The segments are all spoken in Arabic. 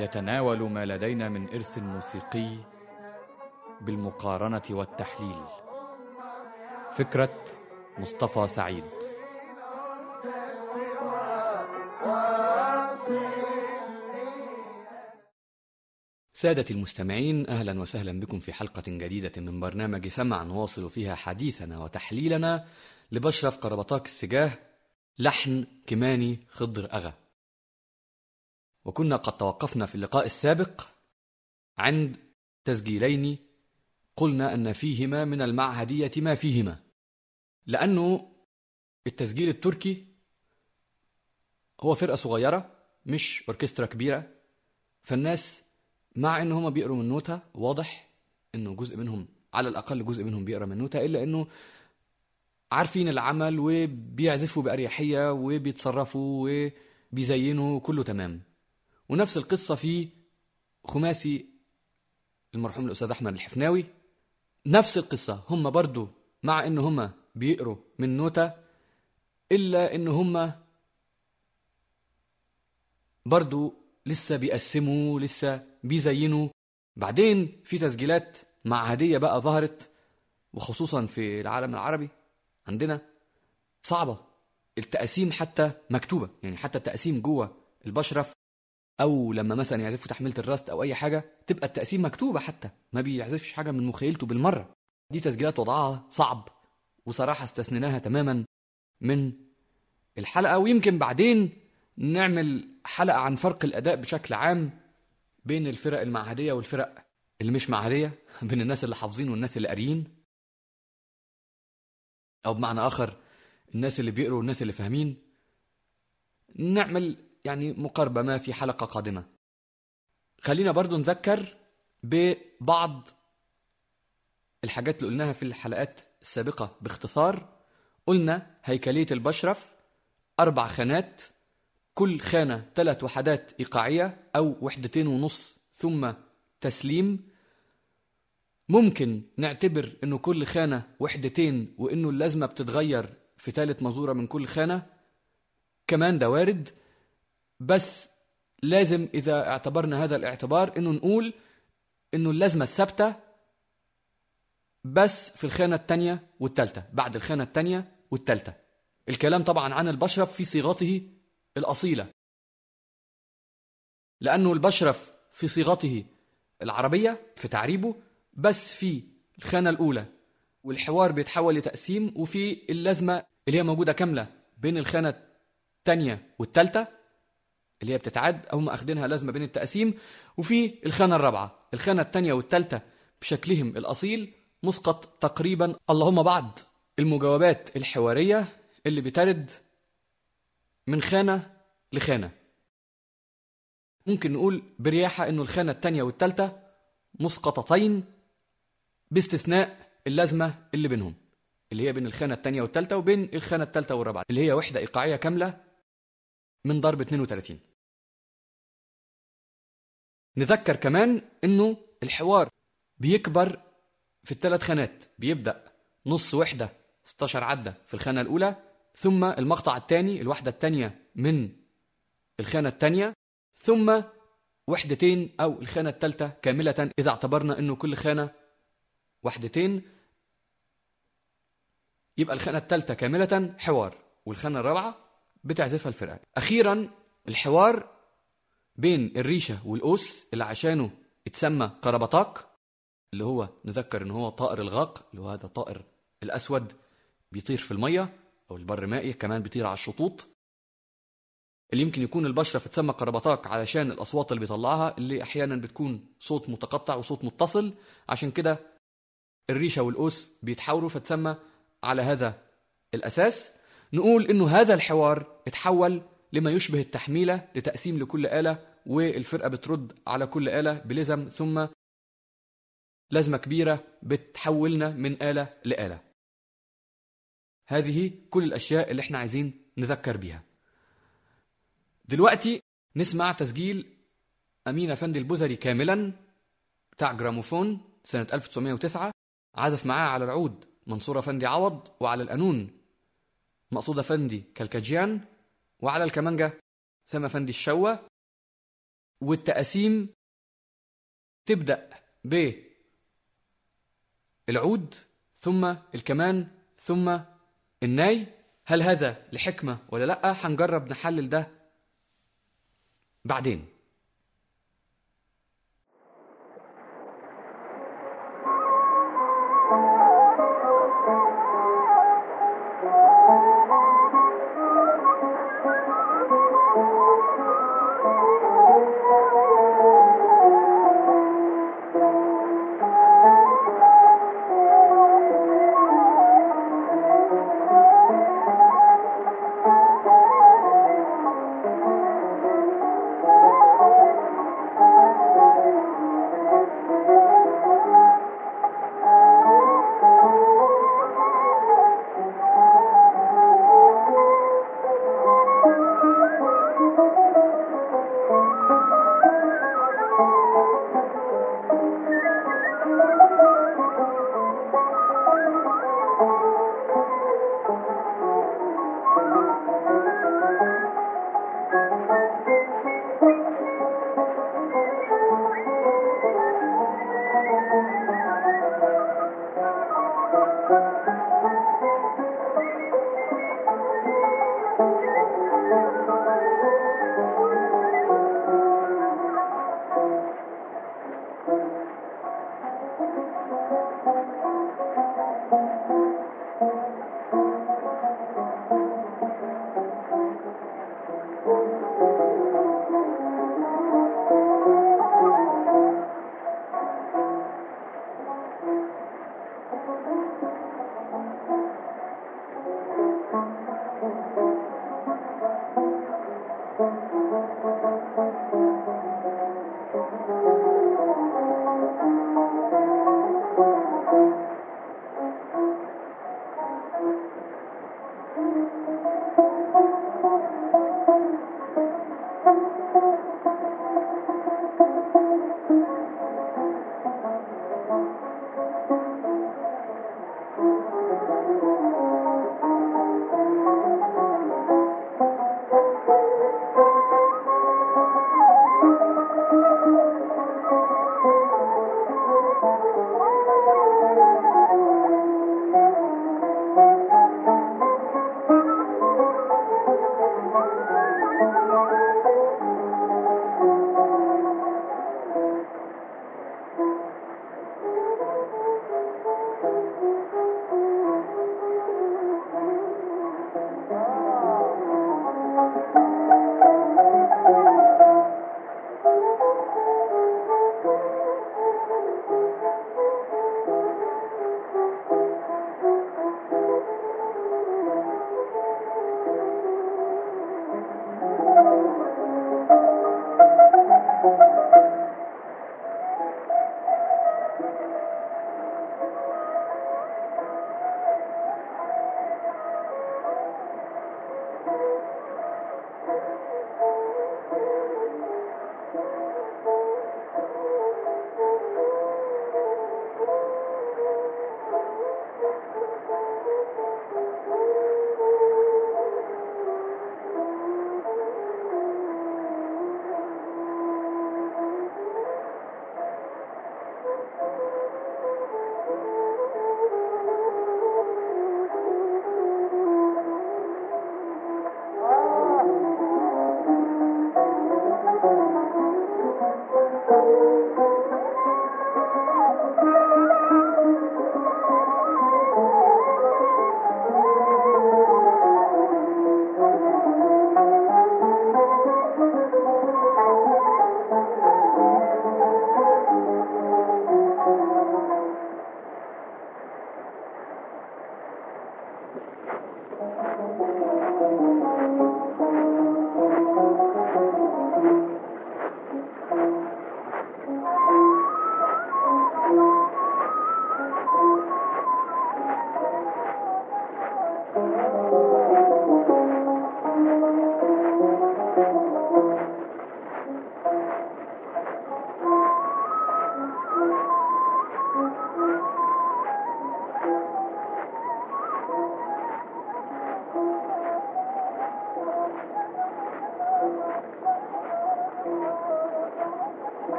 يتناول ما لدينا من إرث موسيقي بالمقارنة والتحليل. فكرة مصطفى سعيد. سادة المستمعين أهلا وسهلا بكم في حلقة جديدة من برنامج سمع نواصل فيها حديثنا وتحليلنا لبشرف قربطاك السجاه لحن كماني خضر أغا. وكنا قد توقفنا في اللقاء السابق عند تسجيلين قلنا أن فيهما من المعهدية ما فيهما. لأنه التسجيل التركي هو فرقة صغيرة مش أوركسترا كبيرة. فالناس مع ان هم بيقروا من نوتة واضح إنه جزء منهم على الأقل جزء منهم بيقرأ من نوتة إلا إنه عارفين العمل وبيعزفوا بأريحية وبيتصرفوا وبيزينوا كله تمام. ونفس القصة في خماسي المرحوم الأستاذ أحمد الحفناوي. نفس القصة هم برضو مع إن هم بيقروا من نوتة إلا إن هم برضو لسه بيقسموا لسه بيزينوا. بعدين في تسجيلات معهدية بقى ظهرت وخصوصا في العالم العربي عندنا صعبة. التقاسيم حتى مكتوبة يعني حتى التقاسيم جوه البشرف أو لما مثلا يعزفوا تحميلة الراست أو أي حاجة تبقى التقاسيم مكتوبة حتى. ما بيعزفش حاجة من مخيلته بالمرة. دي تسجيلات وضعها صعب وصراحة استثنيناها تماما من الحلقة. ويمكن بعدين نعمل حلقة عن فرق الأداء بشكل عام بين الفرق المعهدية والفرق اللي مش معهدية بين الناس اللي حافظين والناس اللي قاريين. أو بمعنى آخر الناس اللي بيقروا والناس اللي فاهمين. نعمل يعني مقاربة ما في حلقة قادمة. خلينا برضو نذكر ببعض الحاجات اللي قلناها في الحلقات السابقة. باختصار قلنا هيكلية البشرف أربع خانات كل خانة ثلاث وحدات إيقاعية أو وحدتين ونص ثم تسليم. ممكن نعتبر إنه كل خانة وحدتين وإنه اللازمة بتتغير في ثالث مزورة من كل خانة. كمان ده وارد. بس لازم إذا اعتبرنا هذا الاعتبار إنه نقول إنه اللازمة الثابتة بس في الخانة الثانية والثالثة بعد الخانة الثانية والثالثة الكلام طبعا عن البشرف في صيغته الأصيلة. لأنه البشرف في صيغته العربية في تعريبه بس في الخانة الأولى. والحوار بيتحول لتقسيم وفي اللازمة اللي هي موجودة كاملة بين الخانة الثانية والثالثة اللي هي بتتعد هم أخدينها لازمة بين التقسيم. وفي الخانة الرابعة الخانة الثانية والثالثة بشكلهم الأصيل مسقط تقريبا اللهم بعض المجاوبات الحوارية اللي بترد من خانة لخانة. ممكن نقول برياحة إنه الخانة التانية والتالتة مسقطتين باستثناء اللازمة اللي بينهم اللي هي بين الخانة التانية والتالتة وبين الخانة التالتة والرابعة اللي هي وحدة إيقاعية كاملة من ضرب 32 نذكر كمان إنه الحوار بيكبر في الثلاث خانات. بيبدأ نص وحدة 16 عدة في الخانة الأولى ثم المقطع الثاني الوحدة الثانية من الخانة الثانية ثم وحدتين أو الخانة الثالثة كاملة. إذا اعتبرنا أنه كل خانة وحدتين يبقى الخانة الثالثة كاملة حوار والخانة الرابعة بتعزفها الفرقة. أخيرا الحوار بين الريشة والأوس اللي عشانه اتسمى قربطاك اللي هو نذكر إن هو طائر الغاق اللي هو هذا الطائر الأسود بيطير في المية أو البر مائي كمان بيطير على الشطوط. اللي يمكن يكون البشرة تسمى قربطاك علشان الأصوات اللي بيطلعها اللي أحيانا بتكون صوت متقطع وصوت متصل. عشان كده الريشة والأوس بيتحاوروا فتسمى على هذا الأساس. نقول إنه هذا الحوار اتحول لما يشبه التحميلة لتقسيم لكل آلة والفرقة بترد على كل آلة بلزم ثم لازمة كبيرة بتحولنا من آلة لآلة. هذه كل الأشياء اللي إحنا عايزين نذكر بيها. دلوقتي نسمع تسجيل أمين أفندي البزري كاملا بتاع جراموفون سنة 1909 عزف معاه على العود منصور أفندي عوض وعلى القانون. مقصود أفندي كالكاجيان وعلى الكمانجة سامي أفندي الشوة. والتقاسيم تبدأ ب العود ثم الكمان ثم الناي. هل هذا لحكمة ولا لأ؟ هنجرب نحلل ده بعدين.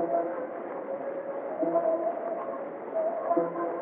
Thank you.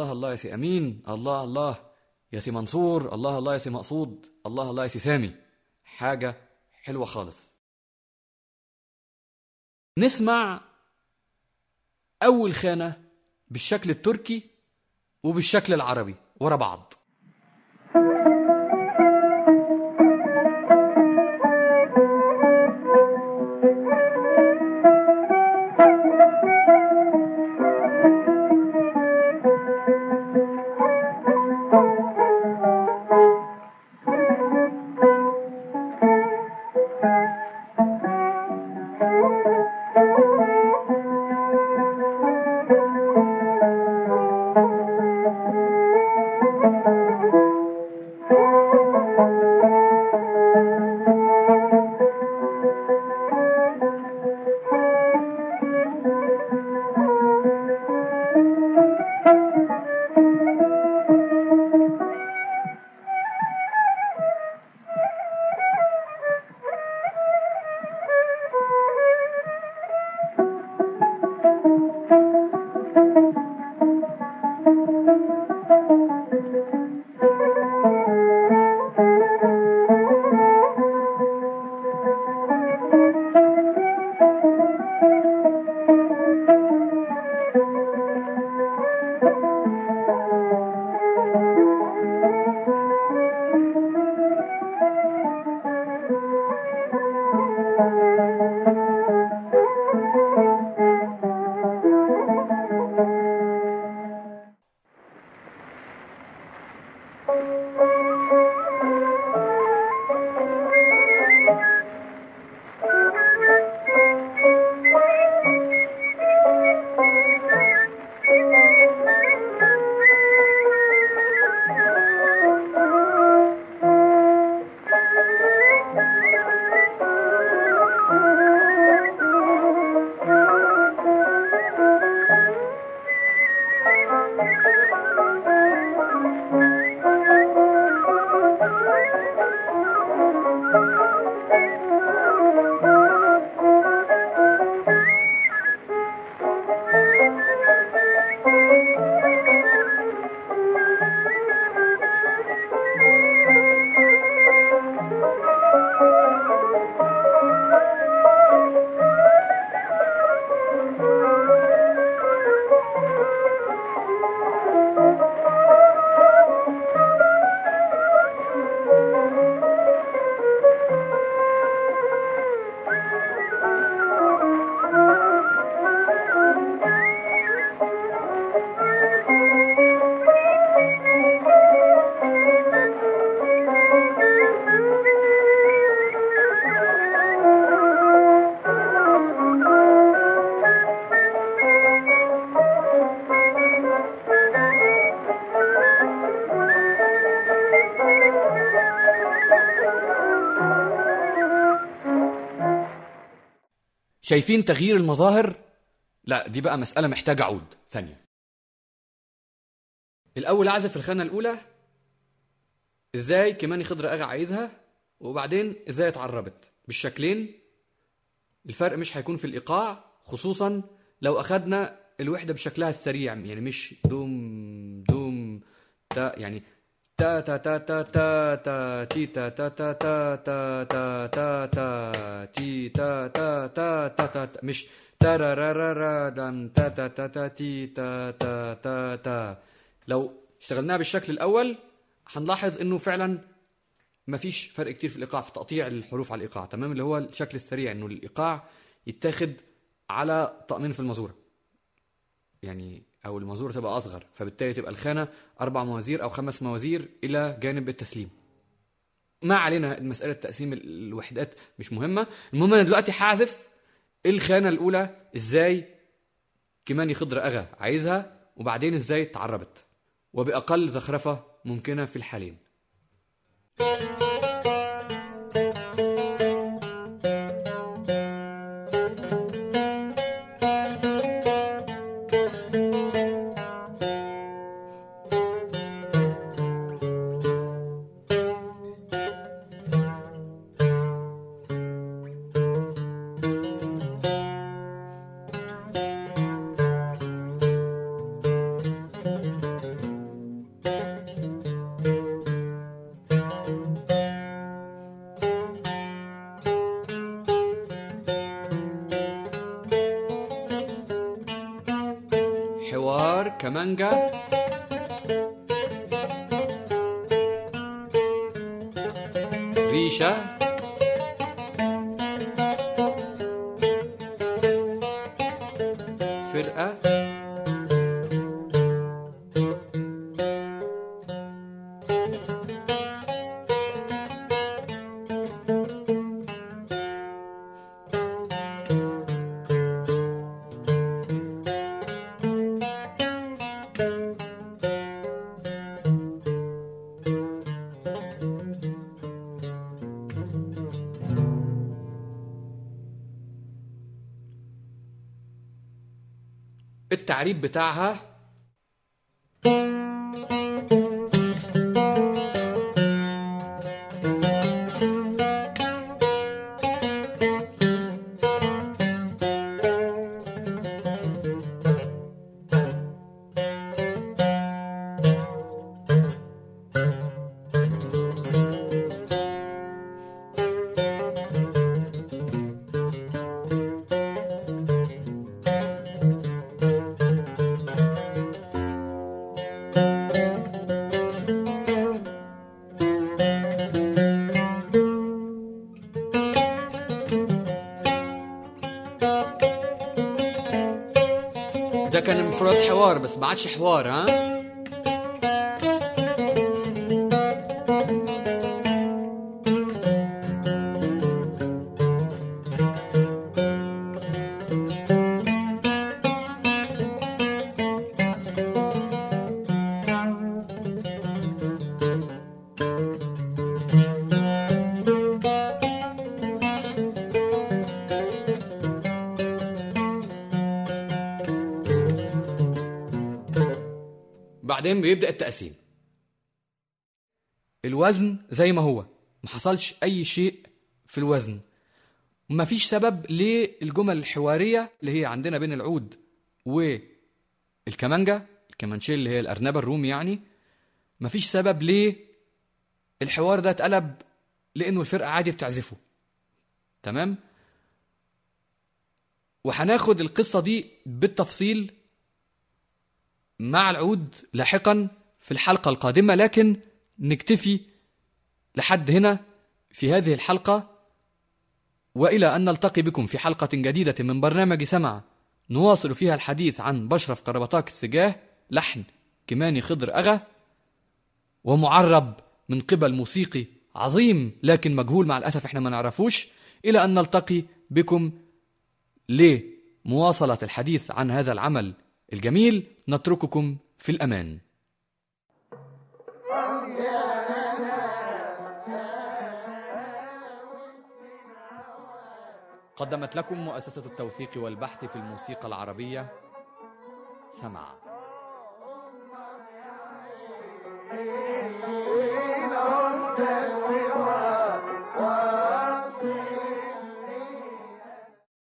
الله الله يا سي أمين الله الله يا سي منصور الله الله يا سي مقصود الله الله يا سي سامي. حاجة حلوة خالص. نسمع أول خانة بالشكل التركي وبالشكل العربي ورا بعض. شايفين تغيير المظاهر؟ لا دي بقى مسألة محتاجة عود. ثانية. الأول أعزف الخانة الأولى. إزاي كماني خضر أغا عايزها؟ وبعدين إزاي اتعربت؟ بالشكلين. الفرق مش هيكون في الإيقاع خصوصا لو أخدنا الوحدة بشكلها السريع يعني مش دوم دوم تا يعني تا تا تا تا تا تا تي تا تا تا تا تا تا تا تا تي تا تا تا تا تا مش تا را را را را دم تا تا تا تا تي تا تا تا تا لو اشتغلناها بالشكل الأول هنلاحظ إنه فعلا مفيش فرق كتير في الإيقاع في تقطيع الحروف على الإيقاع تمام اللي هو الشكل السريع إنه الإيقاع يتاخد على طقمين في المزورة يعني أو المزوره تبقى أصغر فبالتالي تبقى الخانة أربع موازير أو خمس موازير إلى جانب التسليم. ما علينا مسألة تقسيم الوحدات مش مهمة. المهم أنا دلوقتي هعزف الخانة الأولى إزاي كماني خضر أغا عايزها؟ وبعدين إزاي اتعربت؟ وبأقل زخرفة ممكنة في الحالين. حوار كمانجا ريشة التعريب بتاعها المفروض حوار بس ما عادش حوار ها؟ بعدين بيبدأ التقسيم الوزن زي ما هو. ما حصلش أي شيء في الوزن. ما فيش سبب للجمل الحوارية اللي هي عندنا بين العود والكمانجا الكمانشيه اللي هي الأرنبة الرومي يعني. ما فيش سبب ليه الحوار ده اتقلب لأنه الفرقة عادي بتعزفه. تمام؟ وهناخد القصة دي بالتفصيل مع العود لاحقا في الحلقة القادمة لكن نكتفي لحد هنا في هذه الحلقة وإلى أن نلتقي بكم في حلقة جديدة من برنامج سمع. نواصل فيها الحديث عن بشرف قربطاك السجاه لحن كماني خضر أغا ومعرب من قبل موسيقي عظيم لكن مجهول مع الأسف إحنا ما نعرفوش. إلى أن نلتقي بكم لمواصلة الحديث عن هذا العمل. الجميل نترككم في الأمان. قدمت لكم مؤسسة التوثيق والبحث في الموسيقى العربية. سمع.